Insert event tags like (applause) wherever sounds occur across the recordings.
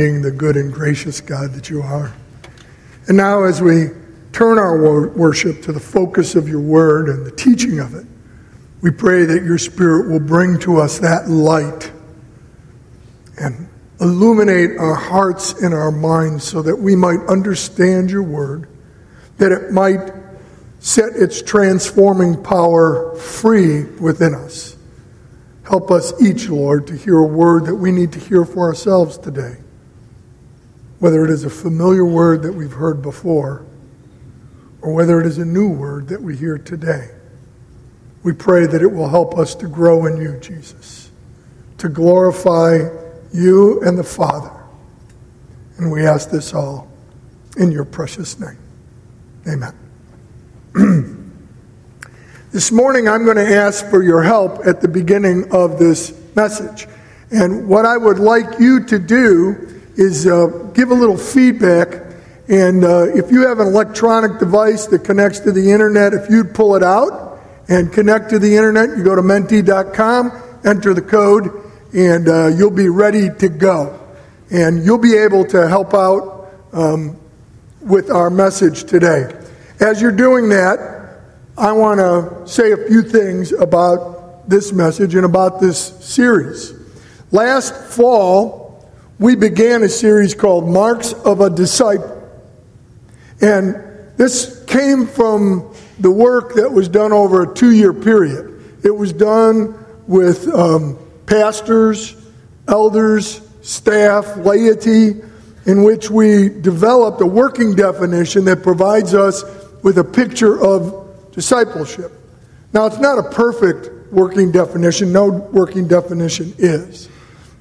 being the good and gracious God that you are. And now, as we turn our worship to the focus of your word and the teaching of it, we pray that your Spirit will bring to us that light and illuminate our hearts and our minds so that we might understand your word, that it might set its transforming power free within us. Help us each, Lord, to hear a word that we need to hear for ourselves today whether it is a familiar word that we've heard before or whether it is a new word that we hear today. We pray that it will help us to grow in you, Jesus, to glorify you and the Father. And we ask this all in your precious name. Amen. (clears throat) this morning, I'm going to ask for your help at the beginning of this message. And what I would like you to do is uh, give a little feedback. And uh, if you have an electronic device that connects to the internet, if you'd pull it out and connect to the internet, you go to menti.com, enter the code, and uh, you'll be ready to go. And you'll be able to help out um, with our message today. As you're doing that, I want to say a few things about this message and about this series. Last fall, we began a series called Marks of a Disciple. And this came from the work that was done over a two year period. It was done with um, pastors, elders, staff, laity, in which we developed a working definition that provides us with a picture of discipleship. Now, it's not a perfect working definition, no working definition is,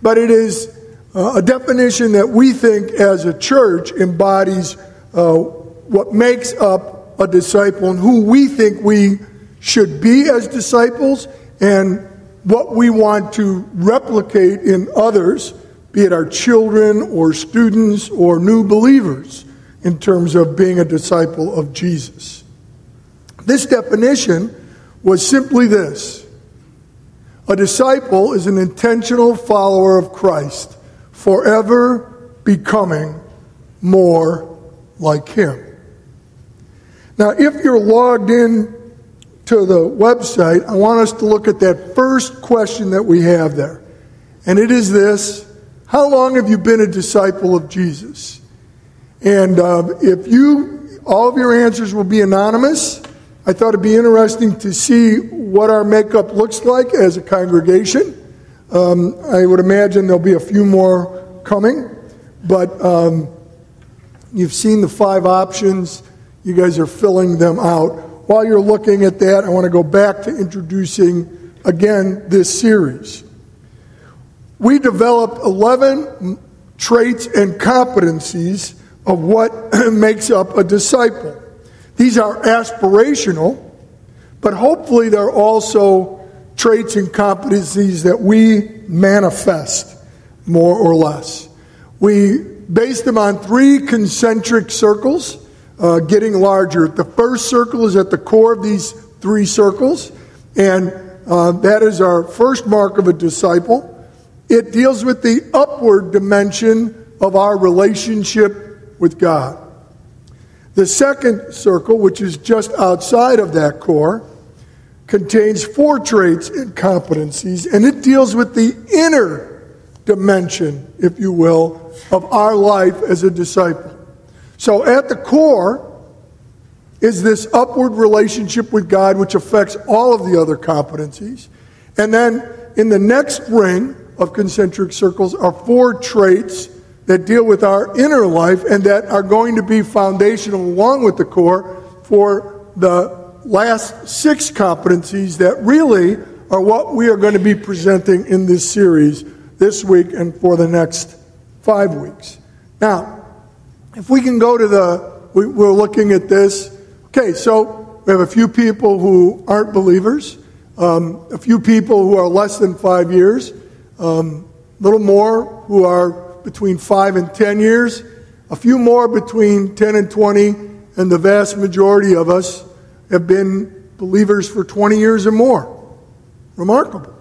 but it is uh, a definition that we think as a church embodies uh, what makes up a disciple and who we think we should be as disciples and what we want to replicate in others, be it our children or students or new believers, in terms of being a disciple of Jesus. This definition was simply this a disciple is an intentional follower of Christ forever becoming more like Him. Now, if you're logged in to the website, I want us to look at that first question that we have there. And it is this How long have you been a disciple of Jesus? And uh, if you, all of your answers will be anonymous. I thought it'd be interesting to see what our makeup looks like as a congregation. Um, I would imagine there'll be a few more coming, but um, you've seen the five options. You guys are filling them out. While you're looking at that, I want to go back to introducing again this series. We developed 11 traits and competencies of what (clears throat) makes up a disciple. These are aspirational, but hopefully they're also traits and competencies that we manifest more or less. We based them on three concentric circles, uh, getting larger. The first circle is at the core of these three circles, and uh, that is our first mark of a disciple. It deals with the upward dimension of our relationship with God. The second circle, which is just outside of that core, contains four traits and competencies, and it deals with the inner dimension, if you will, of our life as a disciple. So at the core is this upward relationship with God, which affects all of the other competencies. And then in the next ring of concentric circles are four traits that deal with our inner life and that are going to be foundational along with the core for the last six competencies that really are what we are going to be presenting in this series this week and for the next five weeks. Now, if we can go to the, we, are looking at this. Okay, so we have a few people who aren't believers, um, a few people who are less than five years, a um, little more who are between five and ten years, a few more between 10 and 20, and the vast majority of us have been believers for 20 years or more. Remarkable.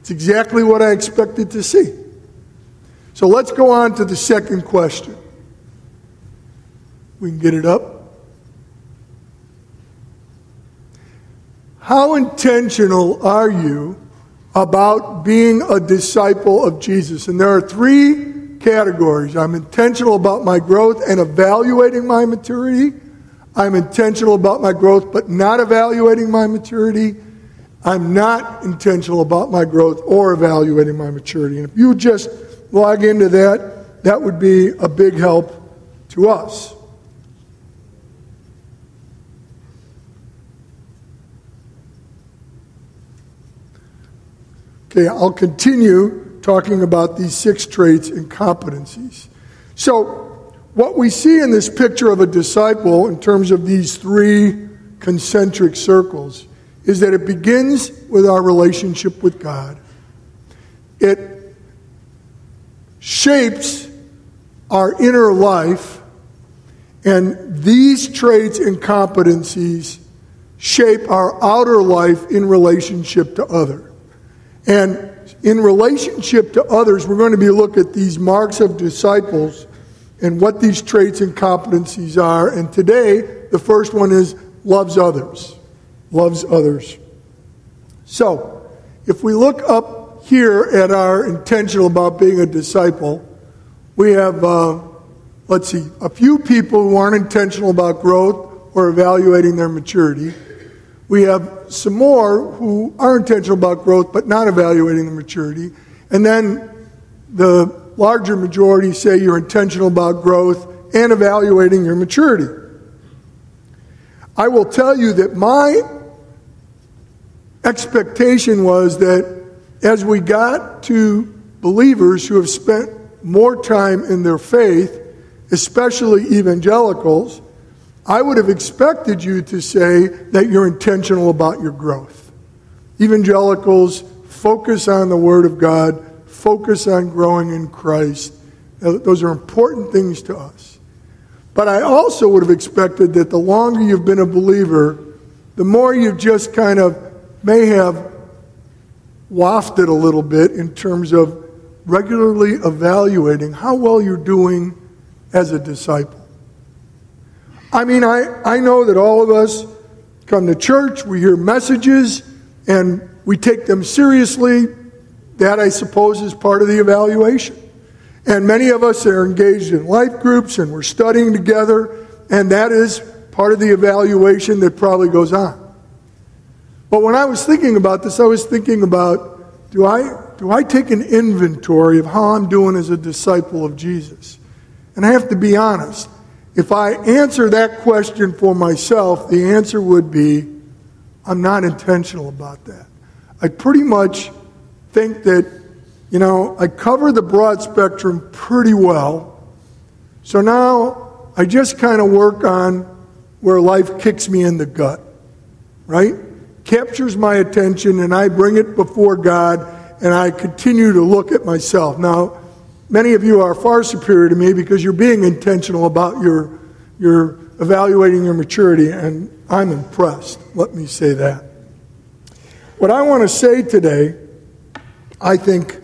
It's exactly what I expected to see. So let's go on to the second question. We can get it up. How intentional are you about being a disciple of Jesus? And there are three categories. I'm intentional about my growth and evaluating my maturity. I'm intentional about my growth but not evaluating my maturity. I'm not intentional about my growth or evaluating my maturity. And if you just log into that, that would be a big help to us. Okay, I'll continue talking about these six traits and competencies. So, what we see in this picture of a disciple in terms of these three concentric circles is that it begins with our relationship with God. It shapes our inner life, and these traits and competencies shape our outer life in relationship to others. And in relationship to others, we're going to be look at these marks of disciples and what these traits and competencies are. And today, the first one is loves others. Loves others. So, if we look up here at our intentional about being a disciple, we have, uh, let's see, a few people who aren't intentional about growth or evaluating their maturity. We have some more who are intentional about growth but not evaluating the maturity. And then the larger majority say you're intentional about growth and evaluating your maturity. I will tell you that my expectation was that as we got to believers who have spent more time in their faith, especially evangelicals, I would have expected you to say that you're intentional about your growth. Evangelicals focus on the Word of God, focus on growing in Christ. Uh, those are important things to us. But I also would have expected that the longer you've been a believer, the more you've just kind of may have wafted a little bit in terms of regularly evaluating how well you're doing as a disciple. I mean, I, I know that all of us come to church, we hear messages, and we take them seriously. That, I suppose, is part of the evaluation. And many of us are engaged in life groups and we're studying together, and that is part of the evaluation that probably goes on. But when I was thinking about this, I was thinking about do I, do I take an inventory of how I'm doing as a disciple of Jesus? And I have to be honest. If I answer that question for myself, the answer would be I'm not intentional about that. I pretty much think that, you know, I cover the broad spectrum pretty well. So now I just kind of work on where life kicks me in the gut, right? Captures my attention and I bring it before God and I continue to look at myself. Now, Many of you are far superior to me because you're being intentional about your, your evaluating your maturity, and I'm impressed. Let me say that. What I want to say today, I think,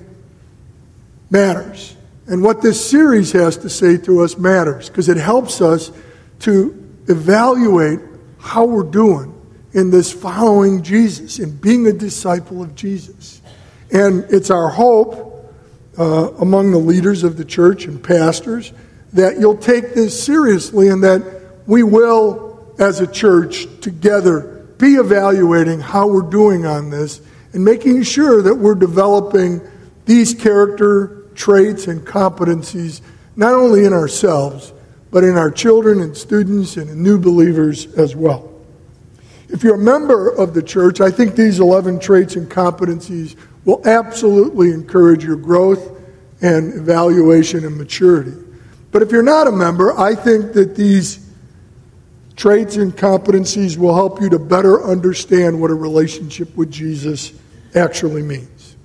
matters. And what this series has to say to us matters because it helps us to evaluate how we're doing in this following Jesus, in being a disciple of Jesus. And it's our hope uh, among the leaders of the church and pastors that you'll take this seriously and that we will, as a church, together be evaluating how we're doing on this and making sure that we're developing these character traits and competencies not only in ourselves, but in our children and students and new believers as well. If you're a member of the church, I think these 11 traits and competencies will absolutely encourage your growth and evaluation and maturity. But if you're not a member, I think that these traits and competencies will help you to better understand what a relationship with Jesus actually means.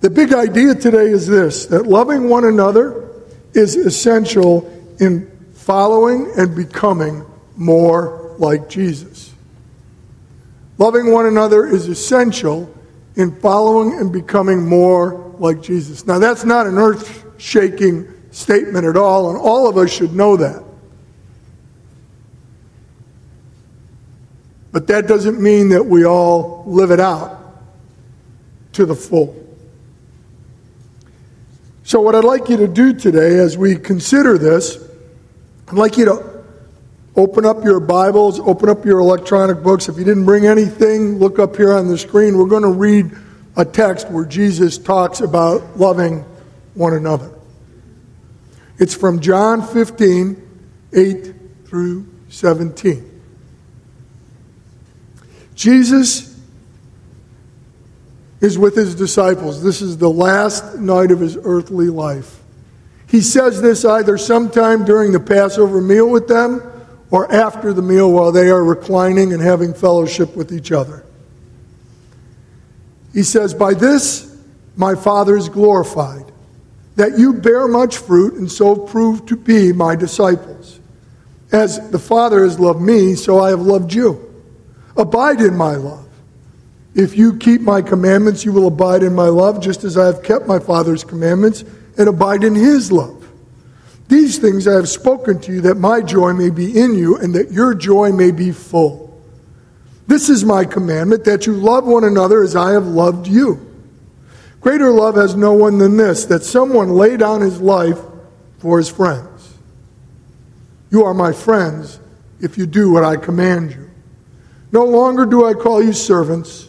The big idea today is this that loving one another is essential in following and becoming more like Jesus. Loving one another is essential in following and becoming more like Jesus. Now, that's not an earth shaking statement at all, and all of us should know that. But that doesn't mean that we all live it out to the full. So, what I'd like you to do today as we consider this, I'd like you to open up your Bibles, open up your electronic books. If you didn't bring anything, look up here on the screen. We're going to read a text where Jesus talks about loving one another. It's from John 15, 8 through 17. Jesus is with his disciples. This is the last night of his earthly life. He says this either sometime during the Passover meal with them or after the meal while they are reclining and having fellowship with each other. He says, By this my Father is glorified, that you bear much fruit and so prove to be my disciples. As the Father has loved me, so I have loved you. Abide in my love. If you keep my commandments, you will abide in my love, just as I have kept my Father's commandments and abide in his love. These things I have spoken to you, that my joy may be in you, and that your joy may be full. This is my commandment, that you love one another as I have loved you. Greater love has no one than this, that someone lay down his life for his friends. You are my friends if you do what I command you. No longer do I call you servants,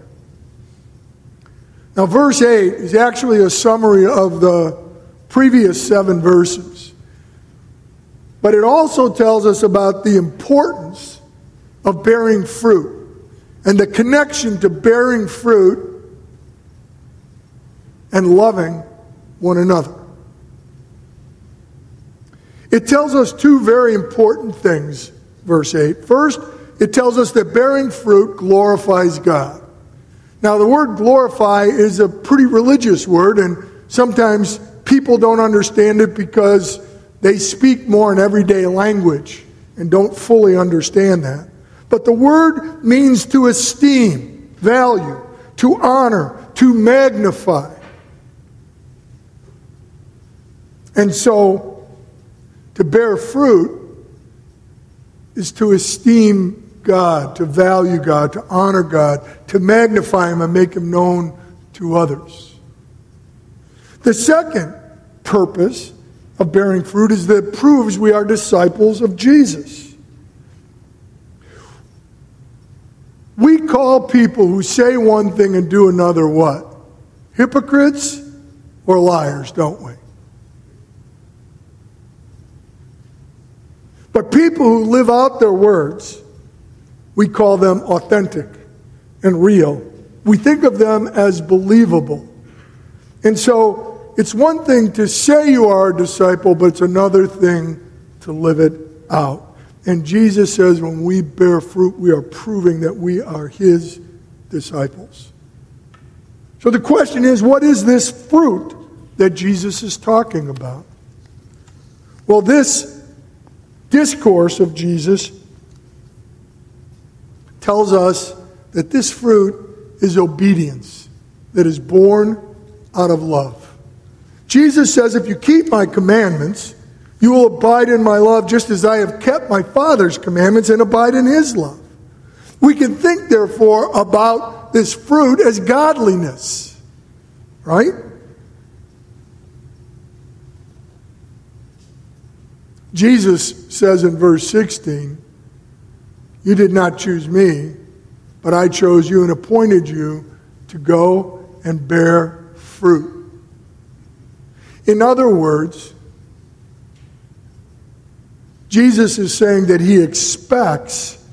Now, verse 8 is actually a summary of the previous seven verses. But it also tells us about the importance of bearing fruit and the connection to bearing fruit and loving one another. It tells us two very important things, verse 8. First, it tells us that bearing fruit glorifies God. Now, the word glorify is a pretty religious word, and sometimes people don't understand it because they speak more in everyday language and don't fully understand that. But the word means to esteem, value, to honor, to magnify. And so, to bear fruit is to esteem God, to value God, to honor God, to magnify Him and make Him known to others. The second purpose of bearing fruit is that it proves we are disciples of Jesus. We call people who say one thing and do another what? Hypocrites or liars, don't we? But people who live out their words we call them authentic and real. We think of them as believable. And so it's one thing to say you are a disciple, but it's another thing to live it out. And Jesus says when we bear fruit, we are proving that we are his disciples. So the question is what is this fruit that Jesus is talking about? Well, this discourse of Jesus tells us that this fruit is obedience that is born out of love. Jesus says, If you keep my commandments, you will abide in my love just as I have kept my Father's commandments and abide in his love. We can think, therefore, about this fruit as godliness, right? Jesus says in verse 16, you did not choose me, but I chose you and appointed you to go and bear fruit. In other words, Jesus is saying that he expects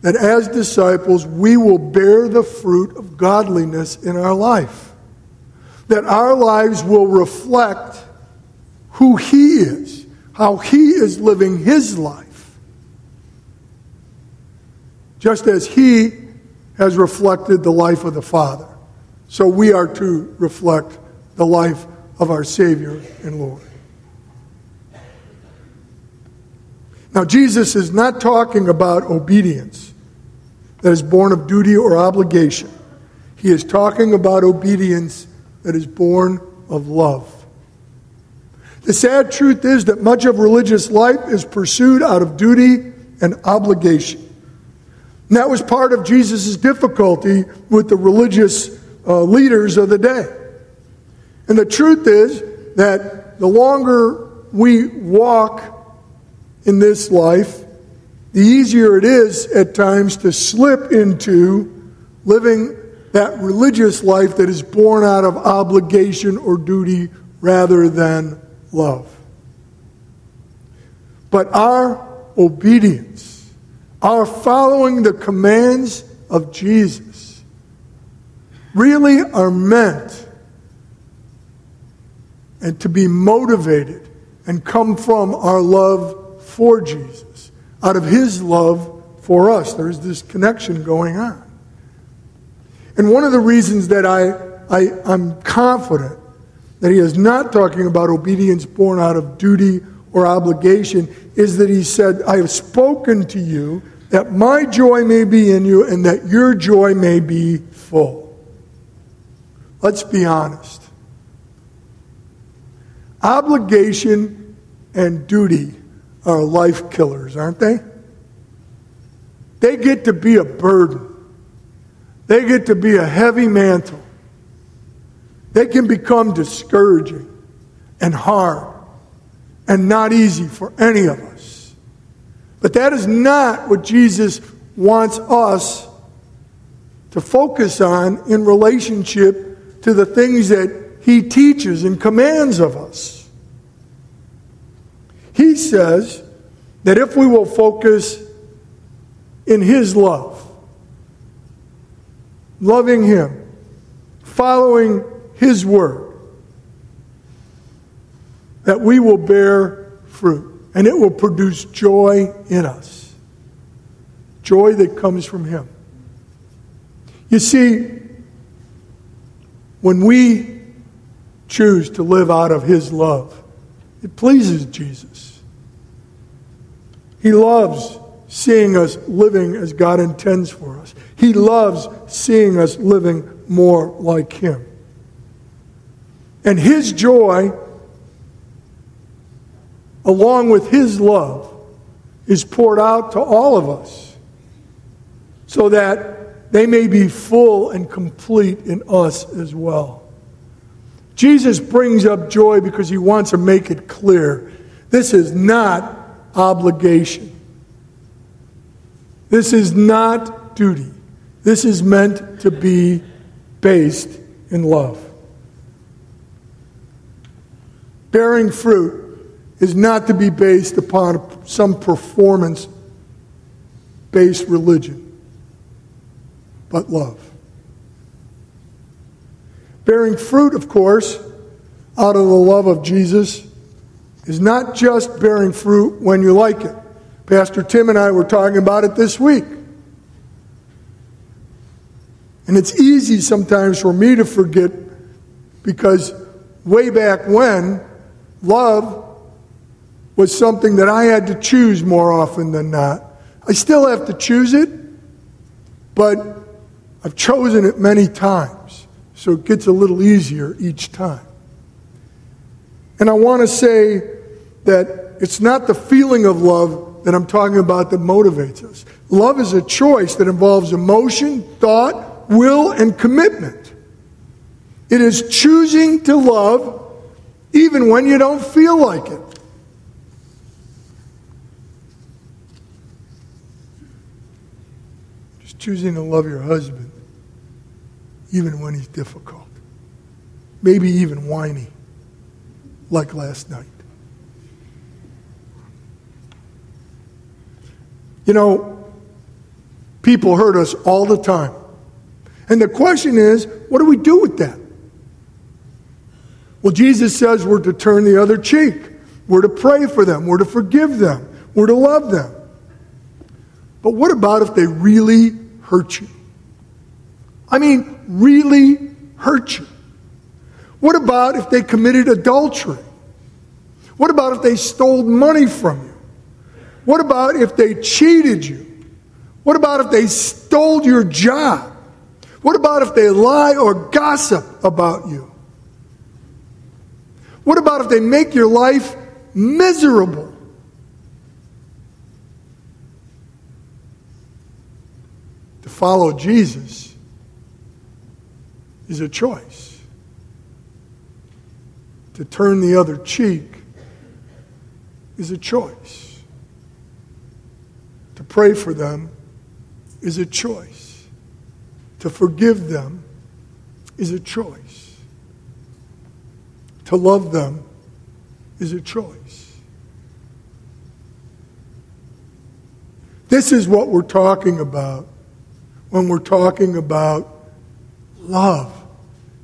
that as disciples we will bear the fruit of godliness in our life. that our lives will reflect who He is, how He is living His life, just as He has reflected the life of the Father. So we are to reflect the life of our Savior and Lord. Now, Jesus is not talking about obedience that is born of duty or obligation. He is talking about obedience that is born of love. The sad truth is that much of religious life is pursued out of duty and obligation. And that was part of Jesus' difficulty with the religious uh, leaders of the day. And the truth is that the longer we walk in this life, the easier it is at times to slip into living that religious life that is born out of obligation or duty rather than love. But our obedience, our following the commands of Jesus, really are meant and to be motivated and come from our love for Jesus, out of his love for us. There's this connection going on. And one of the reasons that I, I, I'm confident that he is not talking about obedience born out of duty or obligation is that he said, I have spoken to you that my joy may be in you and that your joy may be full. Let's be honest. Obligation and duty are life killers, aren't they? They get to be a burden. They get to be a heavy mantle. They can become discouraging and hard and not easy for any of us. But that is not what Jesus wants us to focus on in relationship to the things that he teaches and commands of us. He says that if we will focus in His love, loving Him, following His word, that we will bear fruit and it will produce joy in us. Joy that comes from Him. You see, when we choose to live out of His love, it pleases Jesus. He loves seeing us living as God intends for us. He loves seeing us living more like Him. And His joy, along with His love, is poured out to all of us so that they may be full and complete in us as well. Jesus brings up joy because he wants to make it clear this is not obligation. This is not duty. This is meant to be based in love. Bearing fruit is not to be based upon some performance based religion, but love. Bearing fruit, of course, out of the love of Jesus is not just bearing fruit when you like it. Pastor Tim and I were talking about it this week. And it's easy sometimes for me to forget because way back when, love was something that I had to choose more often than not. I still have to choose it, but I've chosen it many times. So it gets a little easier each time. And I want to say that it's not the feeling of love that I'm talking about that motivates us. Love is a choice that involves emotion, thought, will, and commitment. It is choosing to love even when you don't feel like it. Choosing to love your husband even when he's difficult. Maybe even whiny, like last night. You know, people hurt us all the time. And the question is, what do we do with that? Well, Jesus says we're to turn the other cheek. We're to pray for them. We're to forgive them. We're to love them. But what about if they really hurt you? I mean, really hurt you? What about if they committed adultery? What about if they stole money from you? What about if they cheated you? What about if they stole your job? What about if they lie or gossip about you? What about if they make your life miserable? Follow Jesus is a choice. To turn the other cheek is a choice. To pray for them is a choice. To forgive them is a choice. To love them is a choice. This is what we're talking about when we're talking about love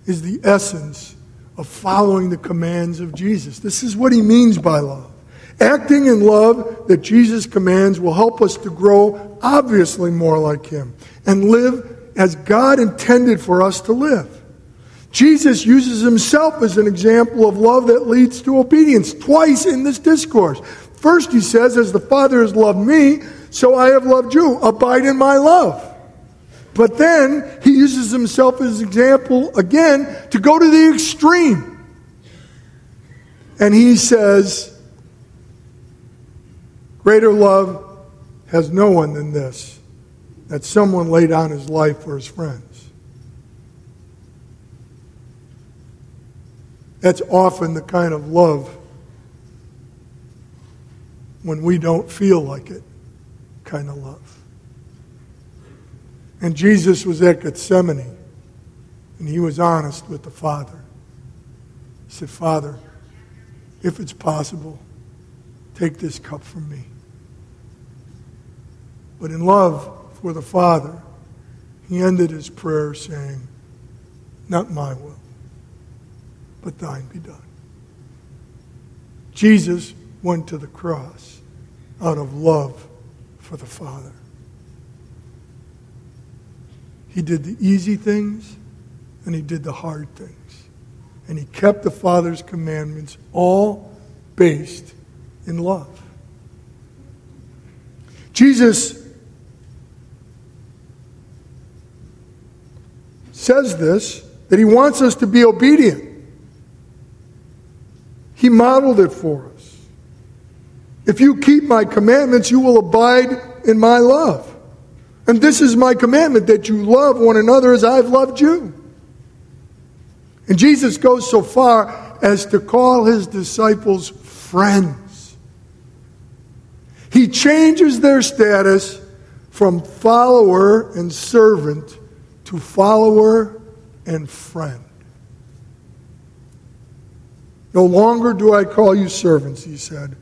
is the essence of following the commands of Jesus. This is what he means by love. Acting in love that Jesus commands will help us to grow obviously more like him and live as God intended for us to live. Jesus uses himself as an example of love that leads to obedience twice in this discourse. First, he says, As the Father has loved me, so I have loved you. Abide in my love. But then he uses himself as an example again to go to the extreme. And he says, Greater love has no one than this that someone laid down his life for his friends. That's often the kind of love when we don't feel like it kind of love. And Jesus was at Gethsemane, and he was honest with the Father. He said, Father, if it's possible, take this cup from me. But in love for the Father, he ended his prayer saying, Not my will, but thine be done. Jesus went to the cross out of love for the Father. He did the easy things and he did the hard things. And he kept the Father's commandments, all based in love. Jesus says this that he wants us to be obedient. He modeled it for us. If you keep my commandments, you will abide in my love. And this is my commandment that you love one another as I've loved you. And Jesus goes so far as to call his disciples friends. He changes their status from follower and servant to follower and friend. No longer do I call you servants, he said,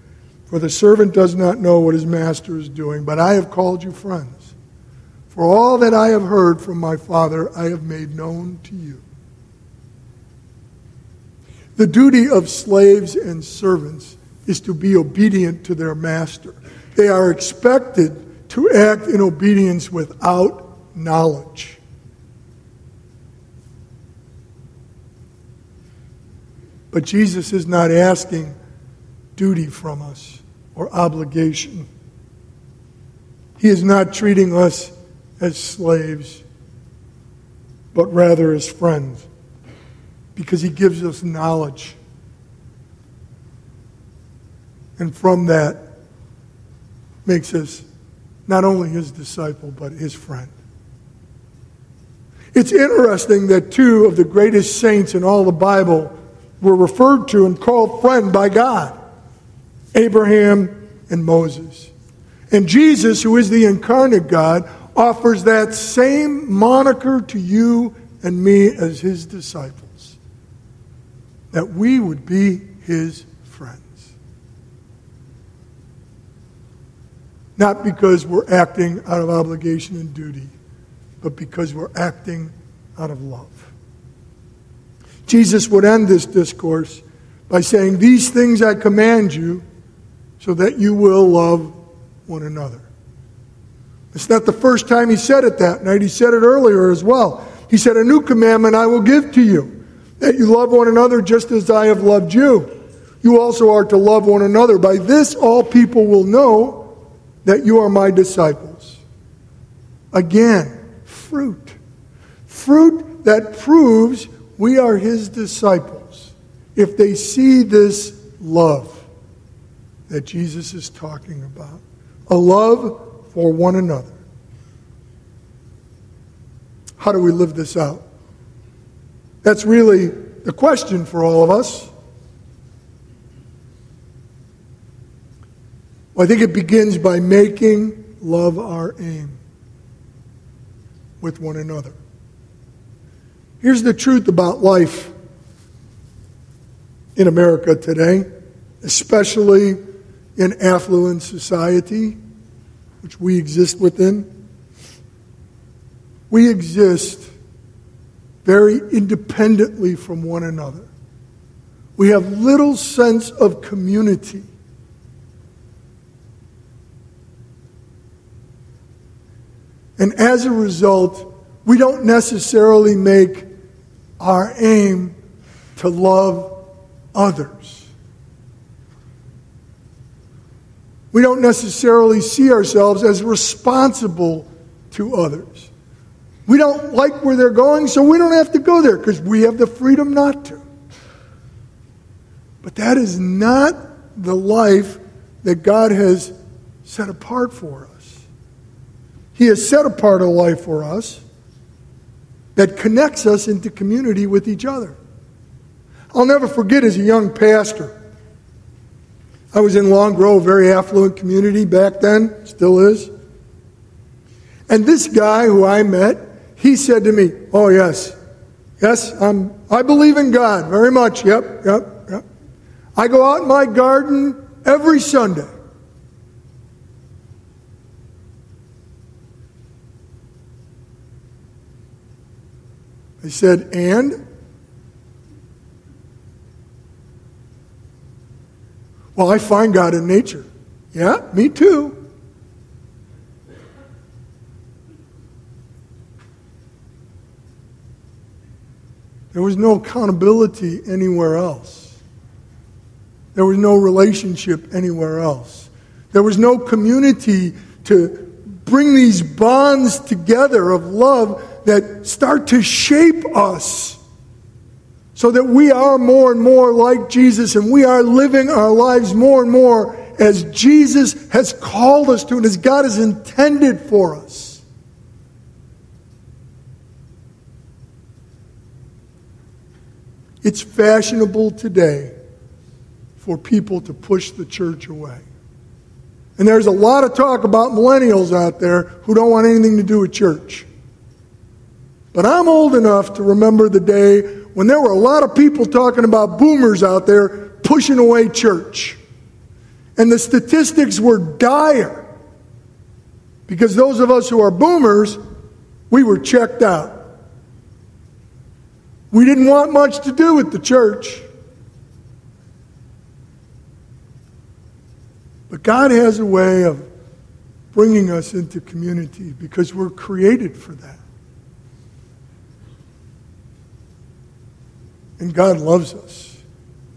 for the servant does not know what his master is doing, but I have called you friends. For all that I have heard from my Father, I have made known to you. The duty of slaves and servants is to be obedient to their master. They are expected to act in obedience without knowledge. But Jesus is not asking duty from us or obligation. He is not treating us as slaves, but rather as friends, because He gives us knowledge. And from that, makes us not only His disciple, but His friend. It's interesting that two of the greatest saints in all the Bible were referred to and called friend by God Abraham and Moses. And Jesus, who is the incarnate God, offers that same moniker to you and me as his disciples that we would be his friends. Not because we're acting out of obligation and duty, but because we're acting out of love. Jesus would end this discourse by saying, These things I command you so that you will love one another. It's not the first time he said it that night. He said it earlier as well. He said, A new commandment I will give to you, that you love one another just as I have loved you. You also are to love one another. By this, all people will know that you are my disciples. Again, fruit. Fruit that proves we are his disciples. If they see this love that Jesus is talking about, a love for one another. How do we live this out? That's really the question for all of us. Well, I think it begins by making love our aim with one another. Here's the truth about life in America today, especially in affluent society, which we exist within. We exist very independently from one another. We have little sense of community And as a result, we don't necessarily make our aim to love others. We don't necessarily see ourselves as responsible to others. We don't like where they're going, so we don't have to go there because we have the freedom not to. But that is not the life that God has set apart for us. He has set apart a life for us that connects us into community with each other. I'll never forget as a young pastor, I was in Long Grove, very affluent community back then, still is. And this guy who I met, he said to me, Oh, yes, yes, I'm, I believe in God very much. Yep, yep, yep. I go out in my garden every Sunday. I said, and? Well, I find God in nature. Yeah, me too. There was no accountability anywhere else. There was no relationship anywhere else. There was no community to bring these bonds together of love that start to shape us so that we are more and more like Jesus and we are living our lives more and more as Jesus has called us to and as God has intended for us. It's fashionable today for people to push the church away. And there's a lot of talk about millennials out there who don't want anything to do with church. But I'm old enough to remember the day when there were a lot of people talking about boomers out there pushing away church. And the statistics were dire. Because those of us who are boomers, we were checked out. We didn't want much to do with the church. But God has a way of bringing us into community because we're created for that. And God loves us.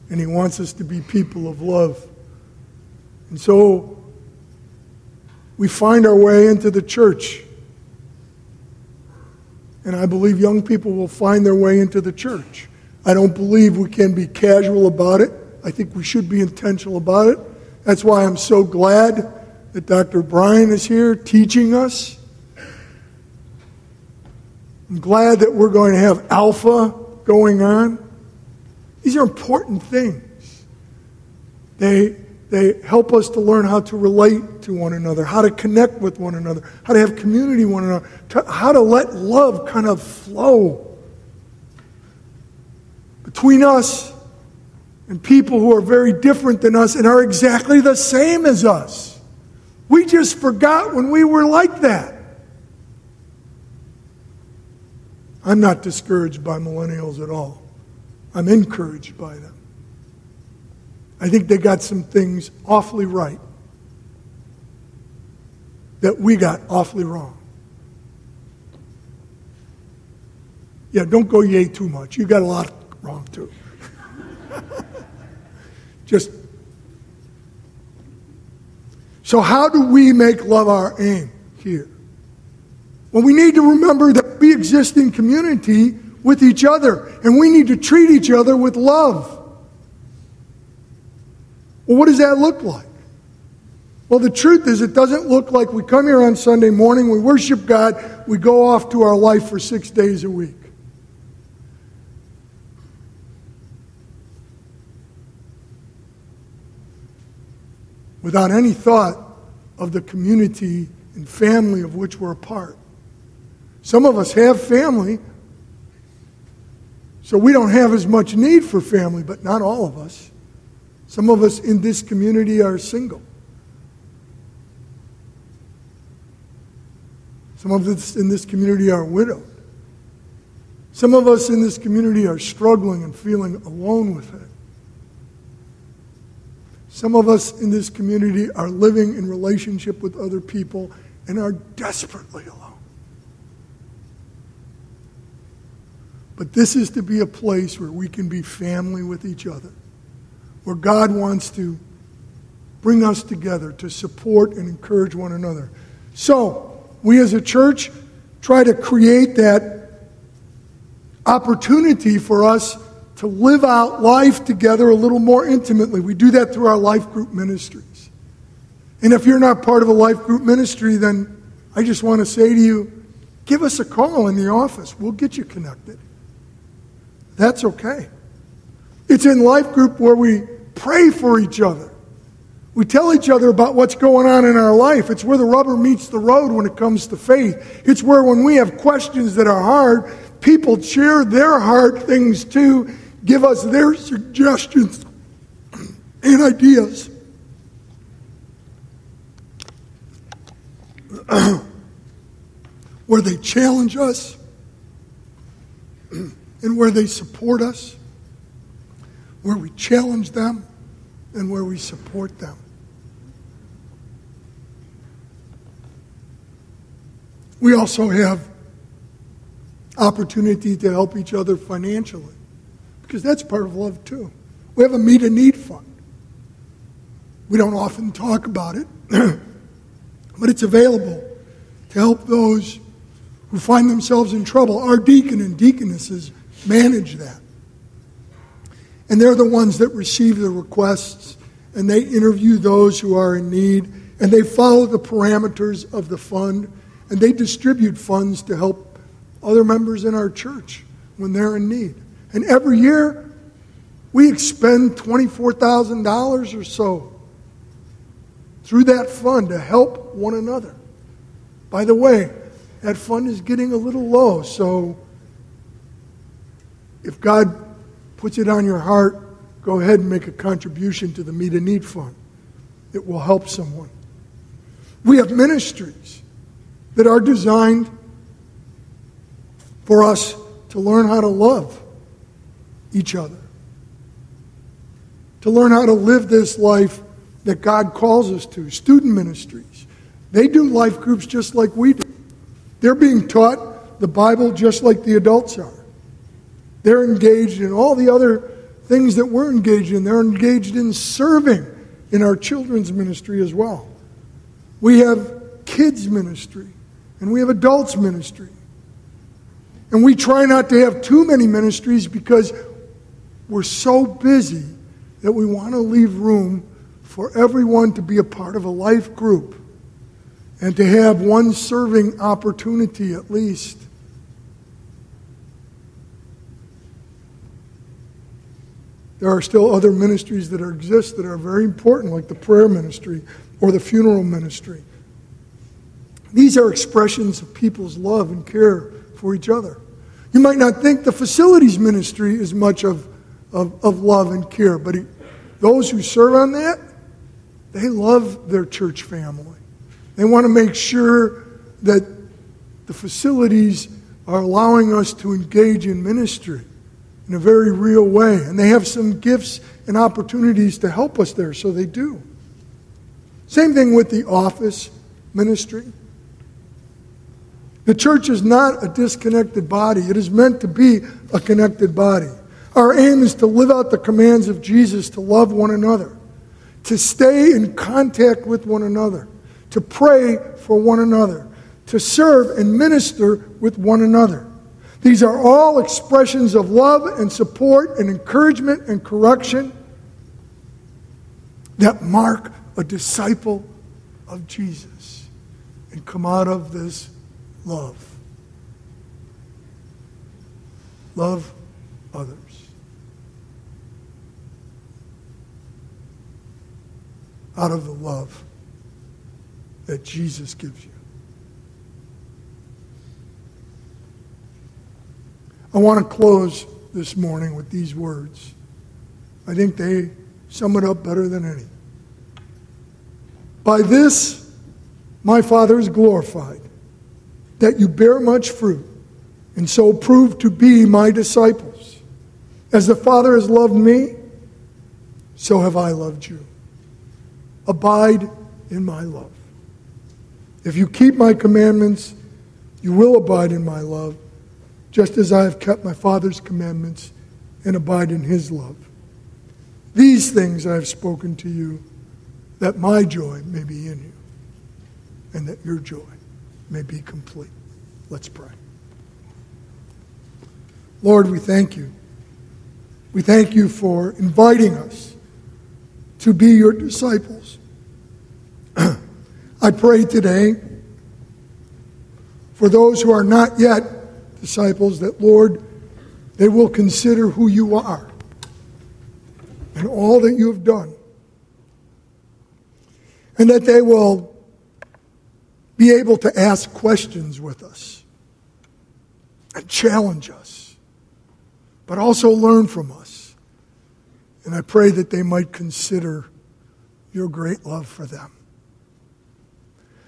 And He wants us to be people of love. And so we find our way into the church. And I believe young people will find their way into the church. I don't believe we can be casual about it. I think we should be intentional about it. That's why I'm so glad that Dr. Brian is here teaching us. I'm glad that we're going to have Alpha going on. These are important things. They, they help us to learn how to relate to one another, how to connect with one another, how to have community one another, to, how to let love kind of flow between us and people who are very different than us and are exactly the same as us. We just forgot when we were like that. I'm not discouraged by millennials at all. I'm encouraged by them. I think they got some things awfully right that we got awfully wrong. Yeah, don't go yay too much. You got a lot wrong too. (laughs) Just so, how do we make love our aim here? Well, we need to remember that we exist in community with each other, and we need to treat each other with love. Well, what does that look like? Well, the truth is, it doesn't look like we come here on Sunday morning, we worship God, we go off to our life for six days a week. without any thought of the community and family of which we're a part. Some of us have family, so we don't have as much need for family, but not all of us. Some of us in this community are single. Some of us in this community are widowed. Some of us in this community are struggling and feeling alone with it. Some of us in this community are living in relationship with other people and are desperately alone. But this is to be a place where we can be family with each other, where God wants to bring us together to support and encourage one another. So, we as a church try to create that opportunity for us to live out life together a little more intimately. We do that through our life group ministries. And if you're not part of a life group ministry, then I just want to say to you give us a call in the office. We'll get you connected. That's okay. It's in life group where we pray for each other. We tell each other about what's going on in our life. It's where the rubber meets the road when it comes to faith. It's where, when we have questions that are hard, people share their hard things too, give us their suggestions (clears throat) and ideas. (clears throat) where they challenge us and where they support us, where we challenge them and where we support them. We also have opportunity to help each other financially because that's part of love too. We have a meet a need fund. We don't often talk about it, (clears throat) but it's available to help those who find themselves in trouble. Our deacon and deaconesses manage that. And they're the ones that receive the requests and they interview those who are in need and they follow the parameters of the fund and they distribute funds to help other members in our church when they're in need. And every year, we expend $24,000 or so through that fund to help one another. By the way, that fund is getting a little low, so if God puts it on your heart, go ahead and make a contribution to the Meet a Need Fund. It will help someone. We have ministries that are designed for us to learn how to love each other. To learn how to live this life that God calls us to. Student ministries. They do life groups just like we do. They're being taught the Bible just like the adults are. They're engaged in all the other things that we're engaged in. They're engaged in serving in our children's ministry as well. We have kids' ministry and we have adults' ministry. And we try not to have too many ministries because we're so busy that we want to leave room for everyone to be a part of a life group and to have one serving opportunity at least. There are still other ministries that are, exist that are very important, like the prayer ministry or the funeral ministry. These are expressions of people's love and care for each other. You might not think the facilities ministry is much of of, of love and care. But he, those who serve on that, they love their church family. They want to make sure that the facilities are allowing us to engage in ministry. In a very real way. And they have some gifts and opportunities to help us there, so they do. Same thing with the office ministry. The church is not a disconnected body, it is meant to be a connected body. Our aim is to live out the commands of Jesus to love one another, to stay in contact with one another, to pray for one another, to serve and minister with one another. These are all expressions of love and support and encouragement and correction that mark a disciple of Jesus and come out of this love. Love others. Out of the love that Jesus gives you. I want to close this morning with these words. I think they sum it up better than any. By this, my Father is glorified, that you bear much fruit, and so prove to be my disciples. As the Father has loved me, so have I loved you. Abide in my love. If you keep my commandments, you will abide in my love, just as I have kept my Father's commandments and abide in his love. These things I have spoken to you that my joy may be in you and that your joy may be complete. Let's pray. Lord, we thank you. We thank you for inviting us to be your disciples. (clears throat) I pray today for those who are not yet disciples that, Lord, they will consider who you are and all that you have done and that they will be able to ask questions with us and challenge us, but also learn from us. And I pray that they might consider your great love for them.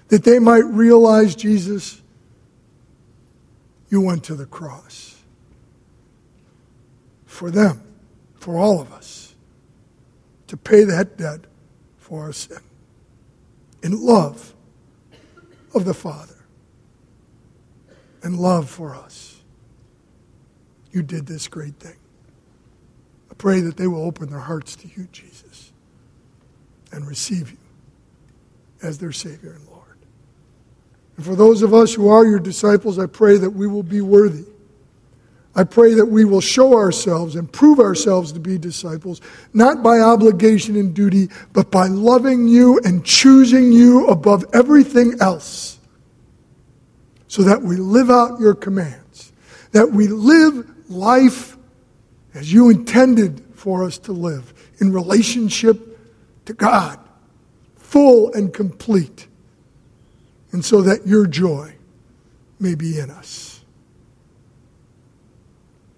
That they might realize, Jesus, you went to the cross for them, for all of us, to pay that debt for our sin in love of the Father and love for us. You did this great thing. I pray that they will open their hearts to you, Jesus, and receive you as their Savior and Lord. And for those of us who are your disciples, I pray that we will be worthy. I pray that we will show ourselves and prove ourselves to be disciples, not by obligation and duty, but by loving you and choosing you above everything else, so that we live out your commands, that we live life as you intended for us to live, in relationship to God, full and complete, and so that your joy may be in us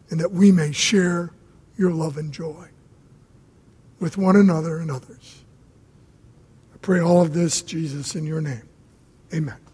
and that we may share your love and joy with one another and others. I pray all of this, Jesus, in your name. Amen.